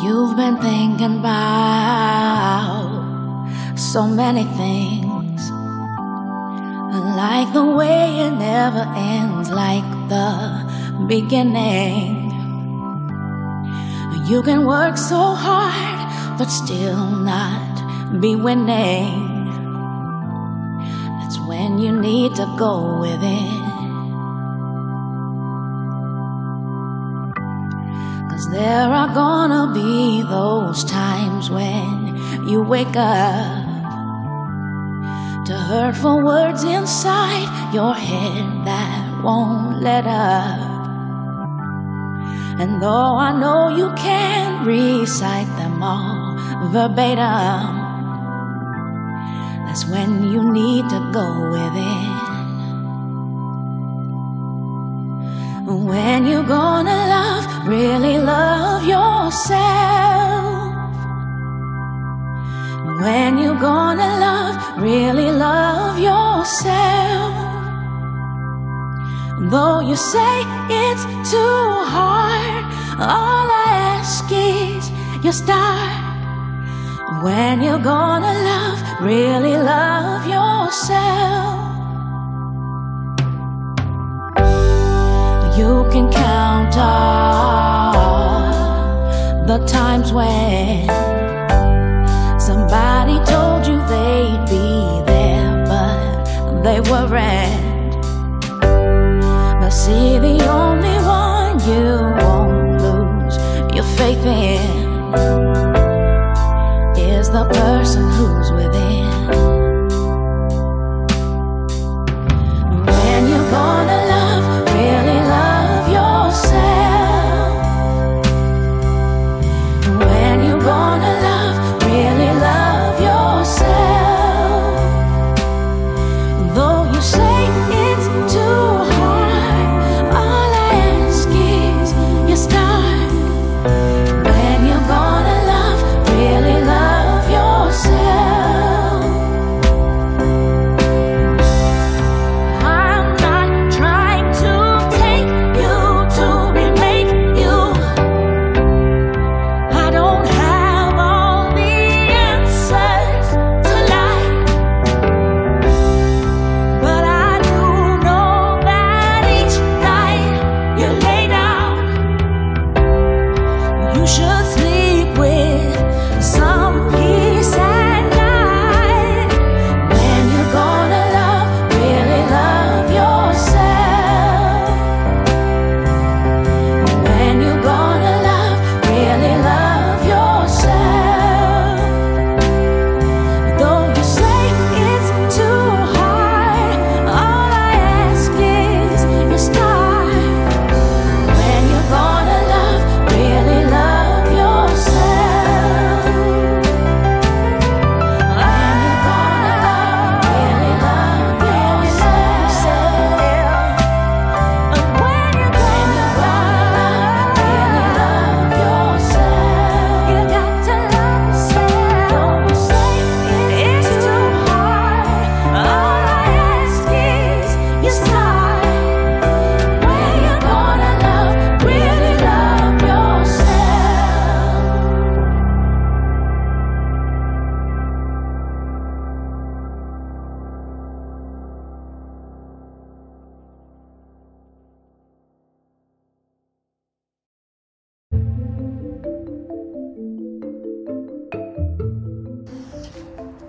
You've been thinking about so many things. Like the way it never ends, like the beginning. You can work so hard, but still not be winning. That's when you need to go within. There are gonna be those times when you wake up to hurtful words inside your head that won't let up. And though I know you can't recite them all verbatim, that's when you need to go within. When you're gonna love, really love yourself. When you're gonna love, really love yourself. Though you say it's too hard, all I ask is you start. When you're gonna love, really love yourself. Can count all the times when somebody told you they'd be there, but they weren't. But see, the only one you won't lose your faith in is the person who's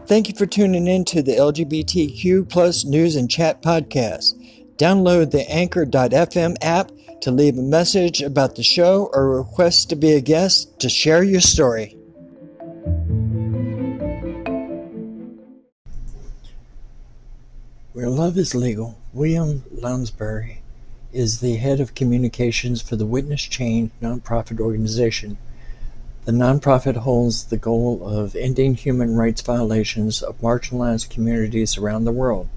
Thank you for tuning in to the LGBTQ plus news and chat podcast. Download the anchor.fm app to leave a message about the show or request to be a guest to share your story. Where Love is Legal, William Lounsbury is the head of communications for the Witness Change nonprofit organization. The nonprofit holds the goal of ending human rights violations of marginalized communities around the world.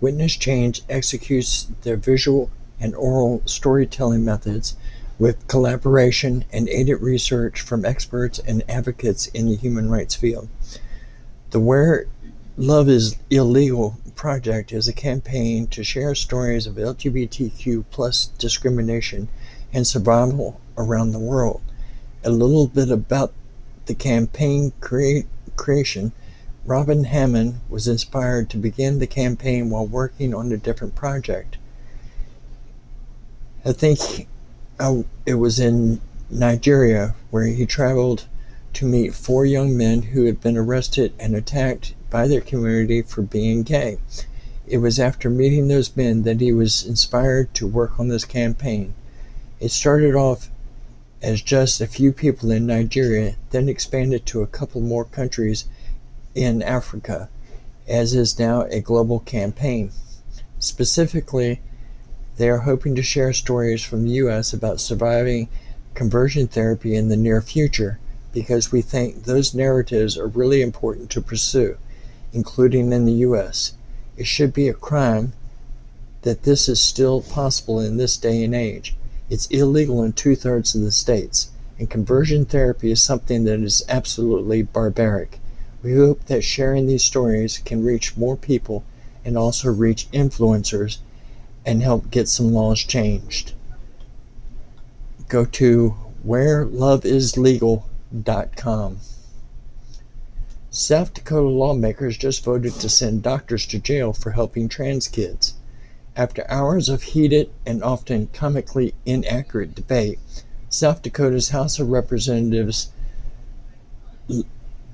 Witness Change executes their visual and oral storytelling methods with collaboration and aided research from experts and advocates in the human rights field. The Where Love is Illegal project is a campaign to share stories of LGBTQ plus discrimination and survival around the world. A little bit about the campaign crea- creation. Robin Hammond was inspired to begin the campaign while working on a different project. I think uh, it was in Nigeria where he traveled to meet four young men who had been arrested and attacked by their community for being gay. It was after meeting those men that he was inspired to work on this campaign. It started off as just a few people in Nigeria, then expanded to a couple more countries in Africa, as is now a global campaign. Specifically, they are hoping to share stories from the U.S. about surviving conversion therapy in the near future because we think those narratives are really important to pursue, including in the U.S. It should be a crime that this is still possible in this day and age. It's illegal in two thirds of the states, and conversion therapy is something that is absolutely barbaric. We hope that sharing these stories can reach more people and also reach influencers and help get some laws changed. Go to whereloveislegal.com. South Dakota lawmakers just voted to send doctors to jail for helping trans kids. After hours of heated and often comically inaccurate debate, South Dakota's House of Representatives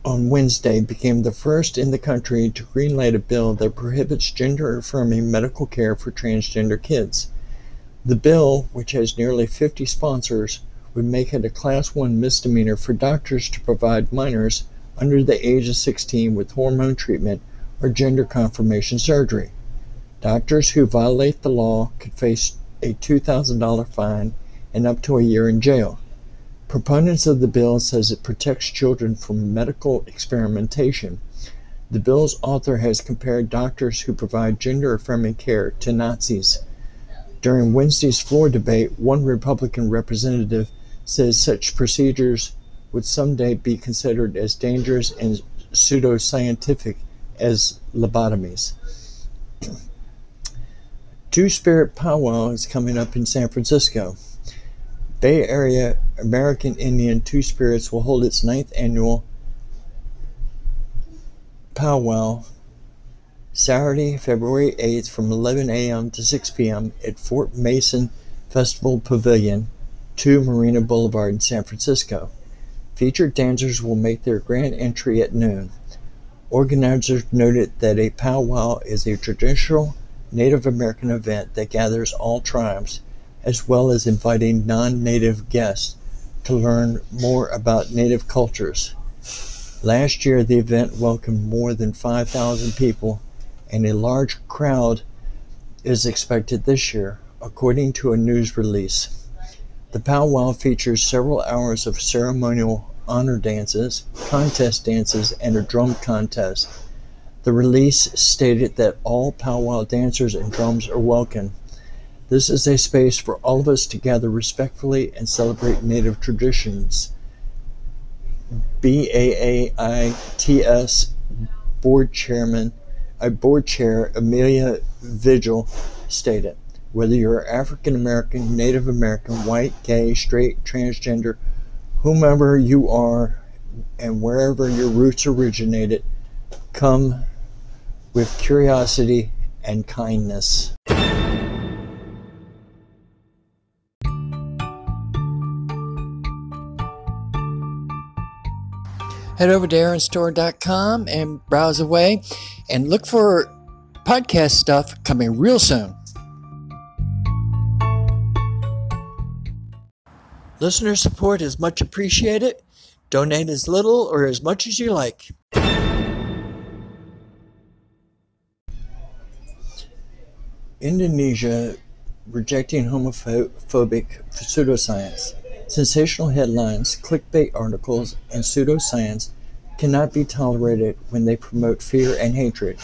on Wednesday became the first in the country to greenlight a bill that prohibits gender affirming medical care for transgender kids. The bill, which has nearly 50 sponsors, would make it a Class 1 misdemeanor for doctors to provide minors under the age of 16 with hormone treatment or gender confirmation surgery. Doctors who violate the law could face a $2,000 fine and up to a year in jail. Proponents of the bill says it protects children from medical experimentation. The bill's author has compared doctors who provide gender affirming care to Nazis. During Wednesday's floor debate, one Republican representative says such procedures would someday be considered as dangerous and pseudoscientific as lobotomies. Two Spirit Powwow is coming up in San Francisco. Bay Area American Indian Two Spirits will hold its ninth annual powwow Saturday, February 8th from 11 a.m. to 6 p.m. at Fort Mason Festival Pavilion, 2 Marina Boulevard in San Francisco. Featured dancers will make their grand entry at noon. Organizers noted that a powwow is a traditional Native American event that gathers all tribes as well as inviting non native guests to learn more about native cultures. Last year, the event welcomed more than 5,000 people, and a large crowd is expected this year, according to a news release. The powwow features several hours of ceremonial honor dances, contest dances, and a drum contest. The release stated that all powwow dancers and drums are welcome this is a space for all of us to gather respectfully and celebrate Native traditions. BAAITS board chairman, a board chair Amelia Vigil stated, whether you're African American, Native American, white, gay, straight, transgender, whomever you are, and wherever your roots originated, come with curiosity and kindness. head over to aaronstore.com and browse away and look for podcast stuff coming real soon. Listener support is much appreciated. Donate as little or as much as you like. Indonesia rejecting homophobic pseudoscience. Sensational headlines, clickbait articles, and pseudoscience cannot be tolerated when they promote fear and hatred.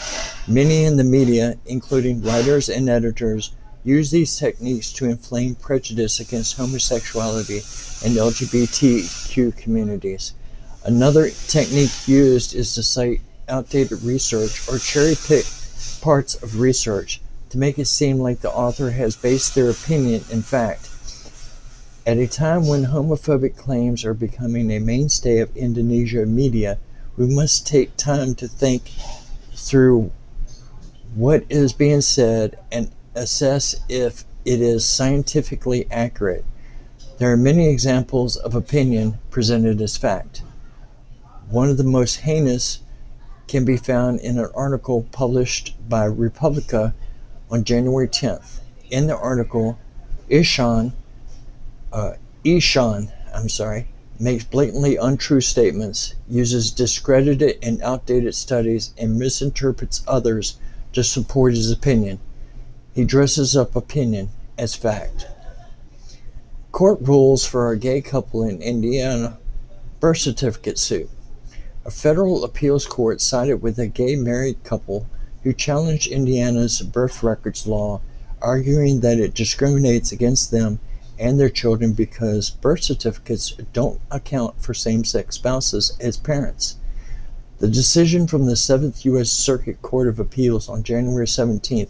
Many in the media, including writers and editors, use these techniques to inflame prejudice against homosexuality and LGBTQ communities. Another technique used is to cite outdated research or cherry pick parts of research to make it seem like the author has based their opinion in fact. At a time when homophobic claims are becoming a mainstay of Indonesia media, we must take time to think through what is being said and assess if it is scientifically accurate. There are many examples of opinion presented as fact. One of the most heinous can be found in an article published by Republika on January 10th. In the article, Ishan, uh, Ishan, I'm sorry, makes blatantly untrue statements, uses discredited and outdated studies, and misinterprets others to support his opinion. He dresses up opinion as fact. Court rules for a gay couple in Indiana birth certificate suit. A federal appeals court sided with a gay married couple who challenged Indiana's birth records law, arguing that it discriminates against them and their children because birth certificates don't account for same sex spouses as parents. The decision from the Seventh U.S. Circuit Court of Appeals on January 17th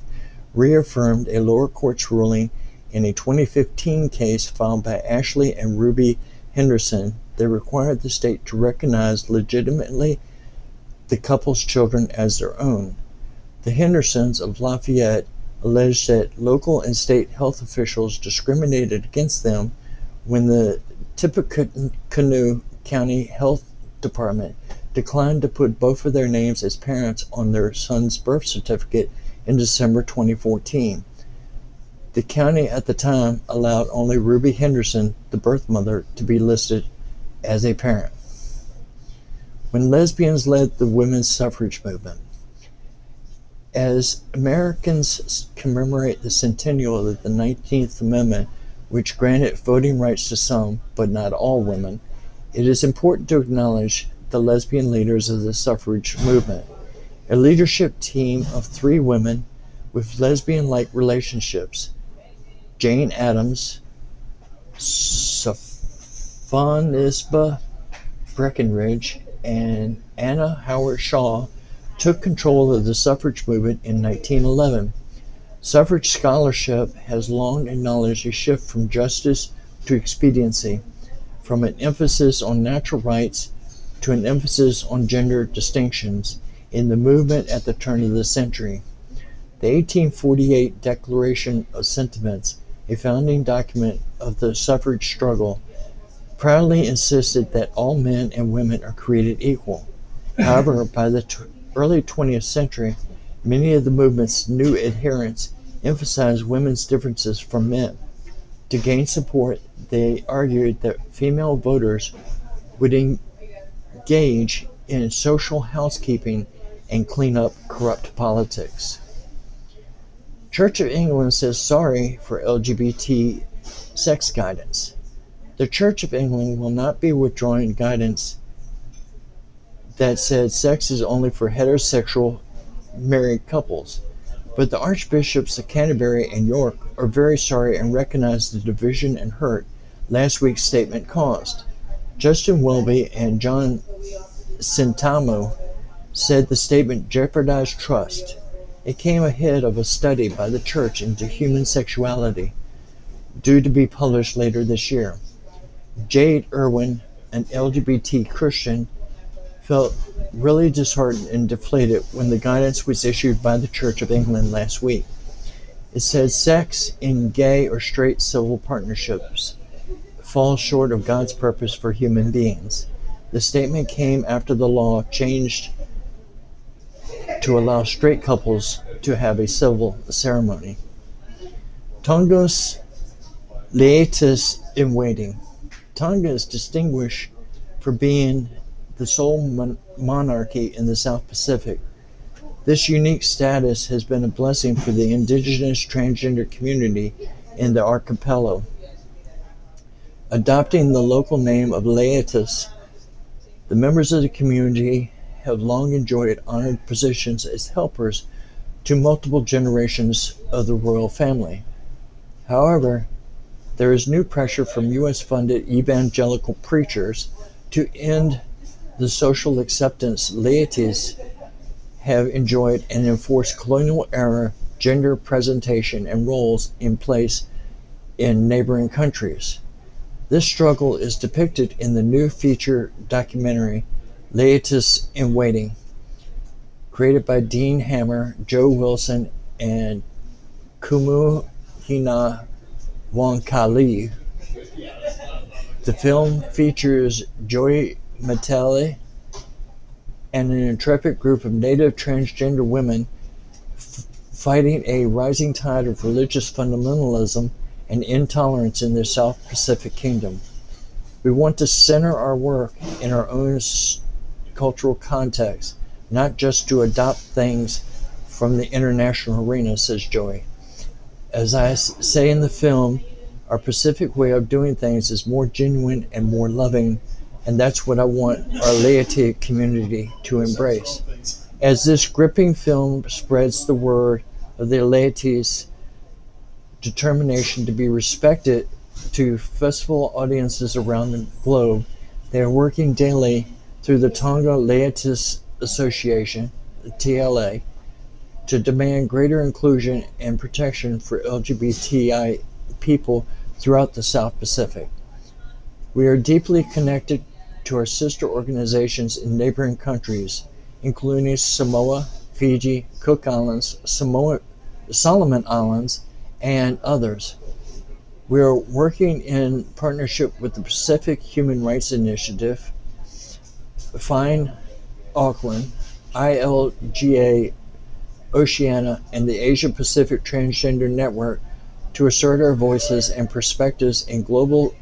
reaffirmed a lower court's ruling in a 2015 case filed by Ashley and Ruby Henderson that required the state to recognize legitimately the couple's children as their own. The Hendersons of Lafayette alleged that local and state health officials discriminated against them when the Tippecanoe County Health Department declined to put both of their names as parents on their son's birth certificate in December 2014. The county at the time allowed only Ruby Henderson, the birth mother, to be listed as a parent. When lesbians led the women's suffrage movement, as Americans commemorate the centennial of the 19th Amendment, which granted voting rights to some, but not all women, it is important to acknowledge the lesbian leaders of the suffrage movement. A leadership team of three women with lesbian like relationships Jane Addams, Sophonisba Breckinridge, and Anna Howard Shaw took control of the suffrage movement in 1911. Suffrage scholarship has long acknowledged a shift from justice to expediency, from an emphasis on natural rights to an emphasis on gender distinctions in the movement at the turn of the century. The 1848 Declaration of Sentiments, a founding document of the suffrage struggle, proudly insisted that all men and women are created equal. However, by the early 20th century, many of the movement's new adherents emphasized women's differences from men. To gain support, they argued that female voters would engage in social housekeeping and clean up corrupt politics. Church of England says sorry for LGBT sex guidance. The Church of England will not be withdrawing guidance that said sex is only for heterosexual married couples. But the Archbishops of Canterbury and York are very sorry and recognize the division and hurt last week's statement caused. Justin Welby and John Sentamu said the statement jeopardized trust. It came ahead of a study by the church into human sexuality, due to be published later this year. Jade Irwin, an LGBT Christian, felt really disheartened and deflated when the guidance was issued by the Church of England last week. It said sex in gay or straight civil partnerships falls short of God's purpose for human beings. The statement came after the law changed to allow straight couples to have a civil ceremony. Tonga's Leitis in waiting. Tonga is distinguished for being the sole mon- monarchy in the South Pacific. This unique status has been a blessing for the indigenous transgender community in the archipelago. Adopting the local name of Leitis, the members of the community have long enjoyed honored positions as helpers to multiple generations of the royal family. However, there is new pressure from U.S. funded evangelical preachers to end the social acceptance leitis have enjoyed and enforced colonial era gender presentation and roles in place in neighboring countries. This struggle is depicted in the new feature documentary Leitis in Waiting, created by Dean Hammer, Joe Wilson, and Kumu Hina Wong-Kalu. The film features Joy Mataele and an intrepid group of native transgender women f- fighting a rising tide of religious fundamentalism and intolerance in the South Pacific Kingdom. We want to center our work in our own s- cultural context, not just to adopt things from the international arena, says Joy. As I s- say in the film, our Pacific way of doing things is more genuine and more loving, and that's what I want our leiti community to embrace. As this gripping film spreads the word of the leiti's determination to be respected to festival audiences around the globe, they are working daily through the Tonga Leitis Association, TLA, to demand greater inclusion and protection for LGBTI people throughout the South Pacific. We are deeply connected to our sister organizations in neighboring countries, including Samoa, Fiji, Cook Islands, Samoa, Solomon Islands, and others. We are working in partnership with the Pacific Human Rights Initiative, Fine Auckland, ILGA Oceania, and the Asia Pacific Transgender Network to assert our voices and perspectives in global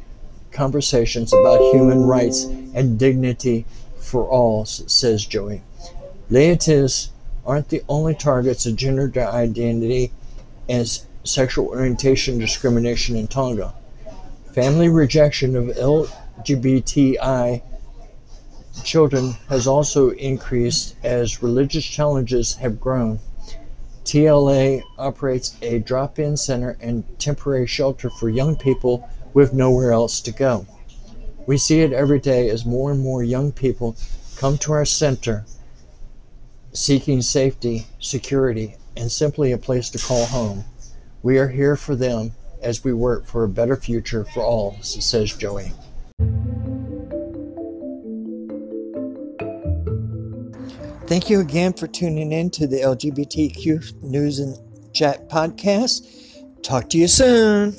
conversations about human rights and dignity for all, says Joey. Leitis aren't the only targets of gender identity and sexual orientation discrimination in Tonga. Family rejection of LGBTI children has also increased as religious challenges have grown. TLA operates a drop in center and temporary shelter for young people with nowhere else to go. We see it every day as more and more young people come to our center seeking safety, security, and simply a place to call home. We are here for them as we work for a better future for all, says Joey. Thank you again for tuning in to the LGBTQ News and Chat podcast. Talk to you soon.